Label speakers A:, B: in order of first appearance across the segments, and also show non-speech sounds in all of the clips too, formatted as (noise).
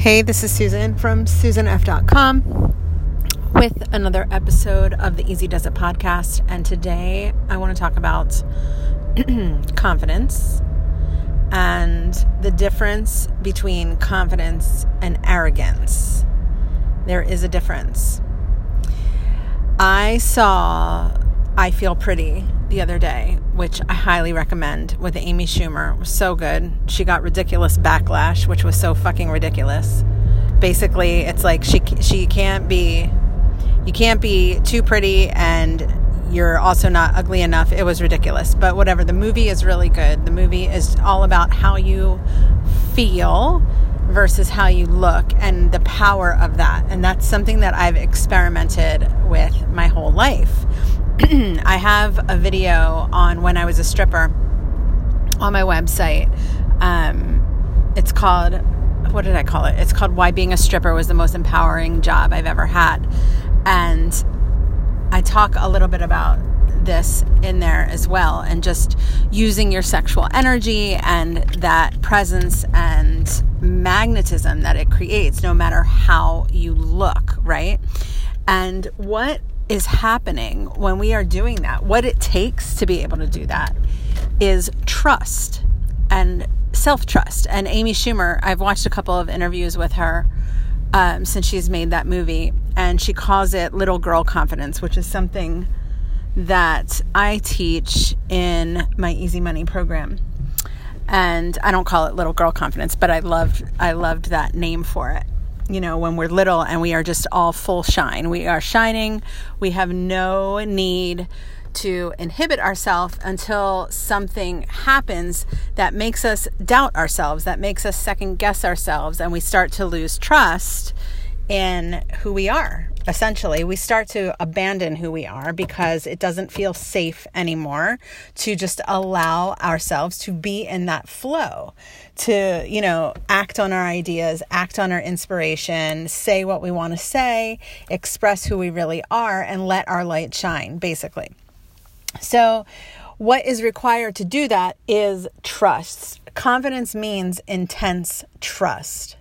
A: Hey, this is Susan from SusanF.com with another episode of the Easy Does It podcast. And today I want to talk about (clears throat) confidence and the difference between confidence and arrogance. There is a difference. I saw I Feel Pretty the other day, which I highly recommend with Amy Schumer. It was so good. She got ridiculous backlash, which was so fucking ridiculous. Basically, it's like she she can't be you can't be too pretty and you're also not ugly enough. It was ridiculous. But whatever, the movie is really good. The movie is all about how you feel versus how you look and the power of that. And that's something that I've experimented with my whole life. (clears throat) I have a video on when I was a stripper on my website. Um, it's called, what did I call it? It's called Why Being a Stripper Was the Most Empowering Job I've Ever Had. And I talk a little bit about this in there as well and just using your sexual energy and that presence and magnetism that it creates no matter how you look, right? And what is happening when we are doing that, what it takes to be able to do that is trust and self trust. And Amy Schumer, I've watched a couple of interviews with her um, since she's made that movie, and she calls it little girl confidence, which is something that I teach in my Easy Money program. And I don't call it little girl confidence, but I loved I loved that name for it you know, when we're little and we are just all full shine. We are shining. We have no need to inhibit ourselves until something happens that makes us doubt ourselves, that makes us second guess ourselves, and we start to lose trust in who we are. Essentially, we start to abandon who we are because it doesn't feel safe anymore to just allow ourselves to be in that flow, to, you know, act on our ideas, act on our inspiration, say what we want to say, express who we really are, and let our light shine, basically. So, what is required to do that is trust. Confidence means intense trust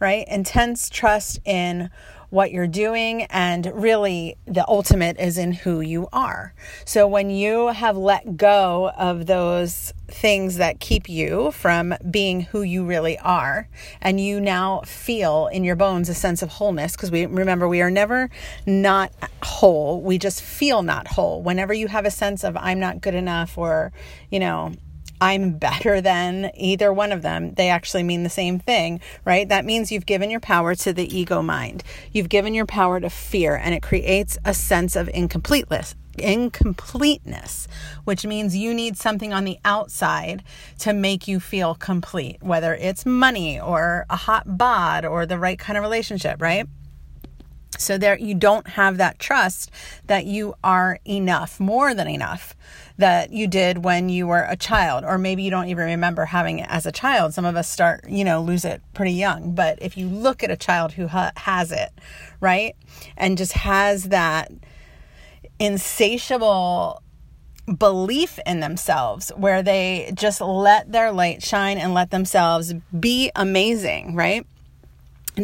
A: right? Intense trust in what you're doing, and really the ultimate is in who you are. So when you have let go of those things that keep you from being who you really are, and you now feel in your bones a sense of wholeness, because we remember we are never not whole, we just feel not whole. Whenever you have a sense of I'm not good enough, or, you know, I'm better than either one of them. They actually mean the same thing, right? That means you've given your power to the ego mind. You've given your power to fear, and it creates a sense of incompleteness. Incompleteness, which means you need something on the outside to make you feel complete, whether it's money or a hot bod or the right kind of relationship, right? So there you don't have that trust that you are enough, more than enough that you did when you were a child or maybe you don't even remember having it as a child. Some of us start, you know, lose it pretty young, but if you look at a child who ha- has it, right? And just has that insatiable belief in themselves where they just let their light shine and let themselves be amazing, right?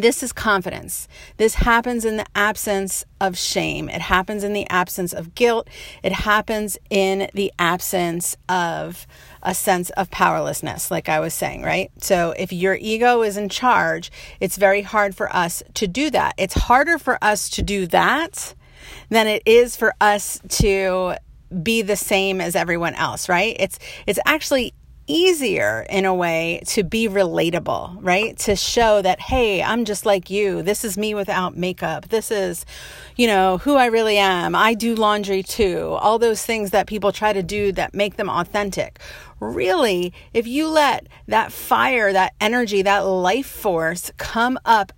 A: This is confidence. This happens in the absence of shame. It happens in the absence of guilt. It happens in the absence of a sense of powerlessness, like I was saying, right? So if your ego is in charge, it's very hard for us to do that. It's harder for us to do that than it is for us to be the same as everyone else, right? It's it's actually easier in a way to be relatable, right? To show that, hey, I'm just like you. This is me without makeup. This is, you know, who I really am. I do laundry too. All those things that people try to do that make them authentic. Really, if you let that fire, that energy, that life force come up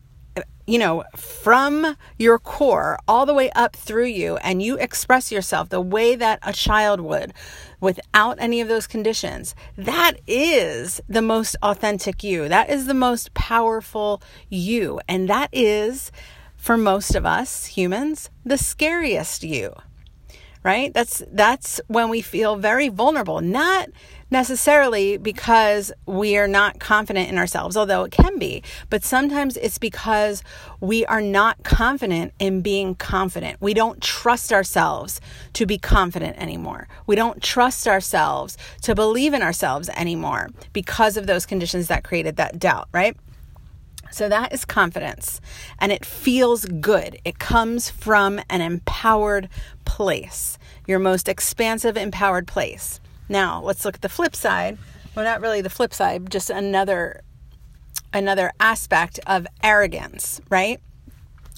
A: you know, from your core all the way up through you, and you express yourself the way that a child would without any of those conditions, that is the most authentic you. That is the most powerful you. And that is, for most of us humans, the scariest you right? That's that's when we feel very vulnerable. Not necessarily because we are not confident in ourselves, although it can be, but sometimes it's because we are not confident in being confident. We don't trust ourselves to be confident anymore. We don't trust ourselves to believe in ourselves anymore because of those conditions that created that doubt, right? So that is confidence and it feels good. It comes from an empowered place, your most expansive, empowered place. Now, let's look at the flip side. Well, not really the flip side, just another another aspect of arrogance, right?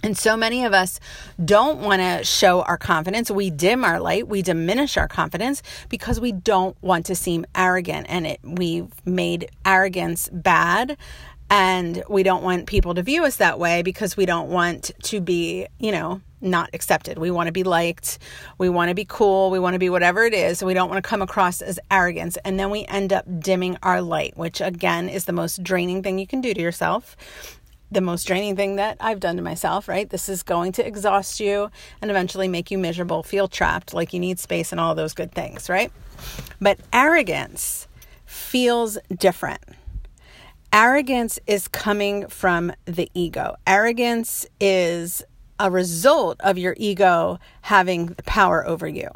A: And so many of us don't want to show our confidence. We dim our light, we diminish our confidence because we don't want to seem arrogant and it we've made arrogance bad and we don't want people to view us that way because we don't want to be, you know, not accepted. We want to be liked. We want to be cool. We want to be whatever it is. We don't want to come across as arrogance. And then we end up dimming our light, which again is the most draining thing you can do to yourself. The most draining thing that I've done to myself, right? This is going to exhaust you and eventually make you miserable, feel trapped, like you need space and all those good things, right? But arrogance feels different Arrogance is coming from the ego. Arrogance is a result of your ego having power over you.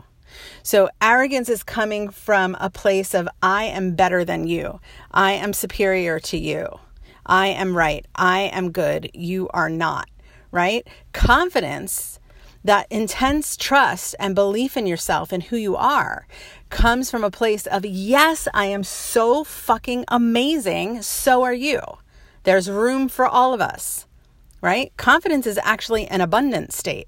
A: So, arrogance is coming from a place of, I am better than you. I am superior to you. I am right. I am good. You are not, right? Confidence that intense trust and belief in yourself and who you are comes from a place of, yes, I am so fucking amazing. So are you. There's room for all of us, right? Confidence is actually an abundant state.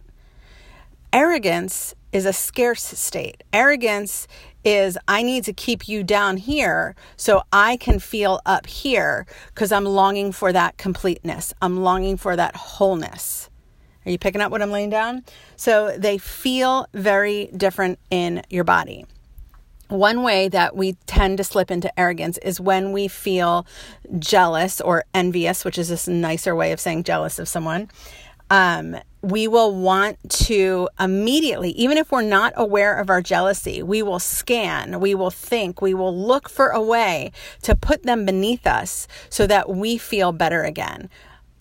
A: Arrogance is a scarce state. Arrogance is I need to keep you down here so I can feel up here because I'm longing for that completeness. I'm longing for that wholeness. Are you picking up what I'm laying down? So they feel very different in your body. One way that we tend to slip into arrogance is when we feel jealous or envious, which is this nicer way of saying jealous of someone. Um, we will want to immediately, even if we're not aware of our jealousy, we will scan, we will think, we will look for a way to put them beneath us so that we feel better again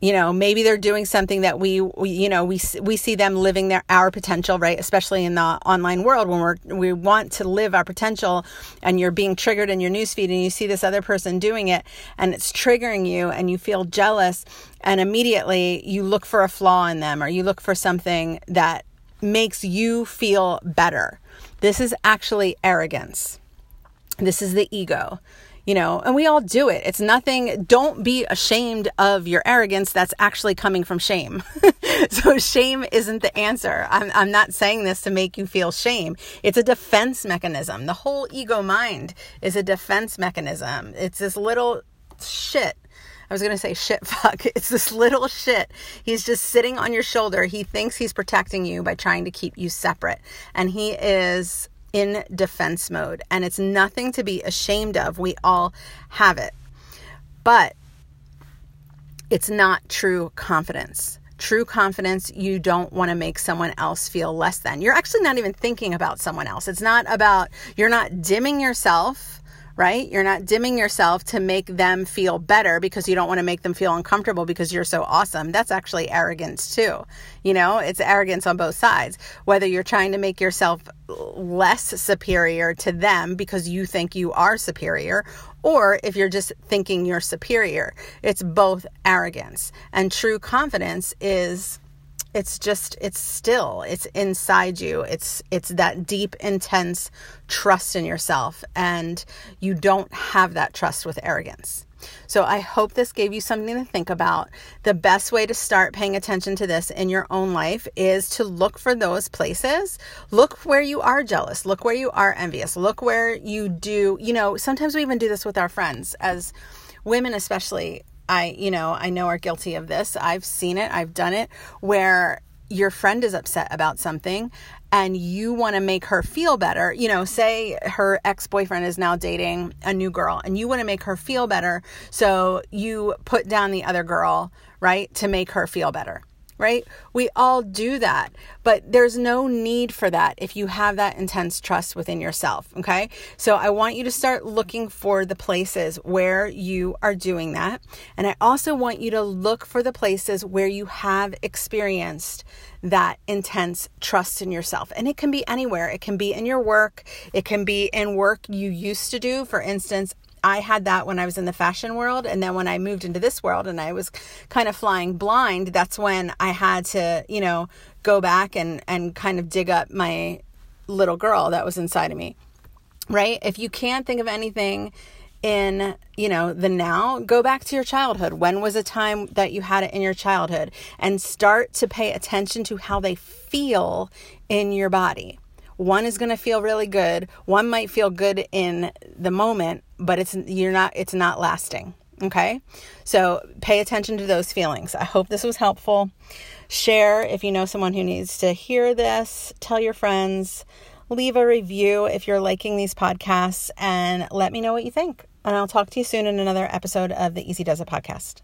A: you know maybe they're doing something that we, we, you know we we see them living their our potential right? Especially in the online world when we're we want to live our potential and you're being triggered in your newsfeed and you see this other person doing it and it's triggering you and you feel jealous and immediately you look for a flaw in them or you look for something that makes you feel better. This is actually arrogance. This is the ego you know, and we all do it. It's nothing, don't be ashamed of your arrogance that's actually coming from shame. (laughs) so, shame isn't the answer. I'm, I'm not saying this to make you feel shame. It's a defense mechanism. The whole ego mind is a defense mechanism. It's this little shit. I was going to say shit (laughs) fuck. It's this little shit. He's just sitting on your shoulder. He thinks he's protecting you by trying to keep you separate. And he is in defense mode. And it's nothing to be ashamed of. We all have it. But it's not true confidence. True confidence, you don't want to make someone else feel less than. You're actually not even thinking about someone else. It's not about, you're not dimming yourself right? You're not dimming yourself to make them feel better because you don't want to make them feel uncomfortable because you're so awesome. That's actually arrogance too. You know, it's arrogance on both sides. Whether you're trying to make yourself less superior to them because you think you are superior or if you're just thinking you're superior. It's both arrogance. And true confidence is it's just it's still it's inside you it's it's that deep intense trust in yourself and you don't have that trust with arrogance so I hope this gave you something to think about. The best way to start paying attention to this in your own life is to look for those places. Look where you are jealous. Look where you are envious. Look where you do, you know, sometimes we even do this with our friends as women especially I, you know, I know are guilty of this. I've seen it, I've done it, where your friend is upset about something and you want to make her feel better. You know, say her ex boyfriend is now dating a new girl and you want to make her feel better. So you put down the other girl, right, to make her feel better right? We all do that, but there's no need for that if you have that intense trust within yourself, okay? So I want you to start looking for the places where you are doing that. And I also want you to look for the places where you have experienced that intense trust in yourself. And it can be anywhere. It can be in your work, it can be in work you used to do. For instance, I had that when I was in the fashion world. And then when I moved into this world and I was kind of flying blind, that's when I had to, you know, go back and, and kind of dig up my little girl that was inside of me. Right? If you can't think of anything in, you know, the now, go back to your childhood. When was a time that you had it in your childhood? And start to pay attention to how they feel in your body. One is going to feel really good. One might feel good in the moment, but it's you're not it's not lasting. Okay? So pay attention to those feelings. I hope this was helpful. Share if you know someone who needs to hear this. Tell your friends. Leave a review if you're liking these podcasts and let me know what you think. And I'll talk to you soon in another episode of the Easy Does It podcast.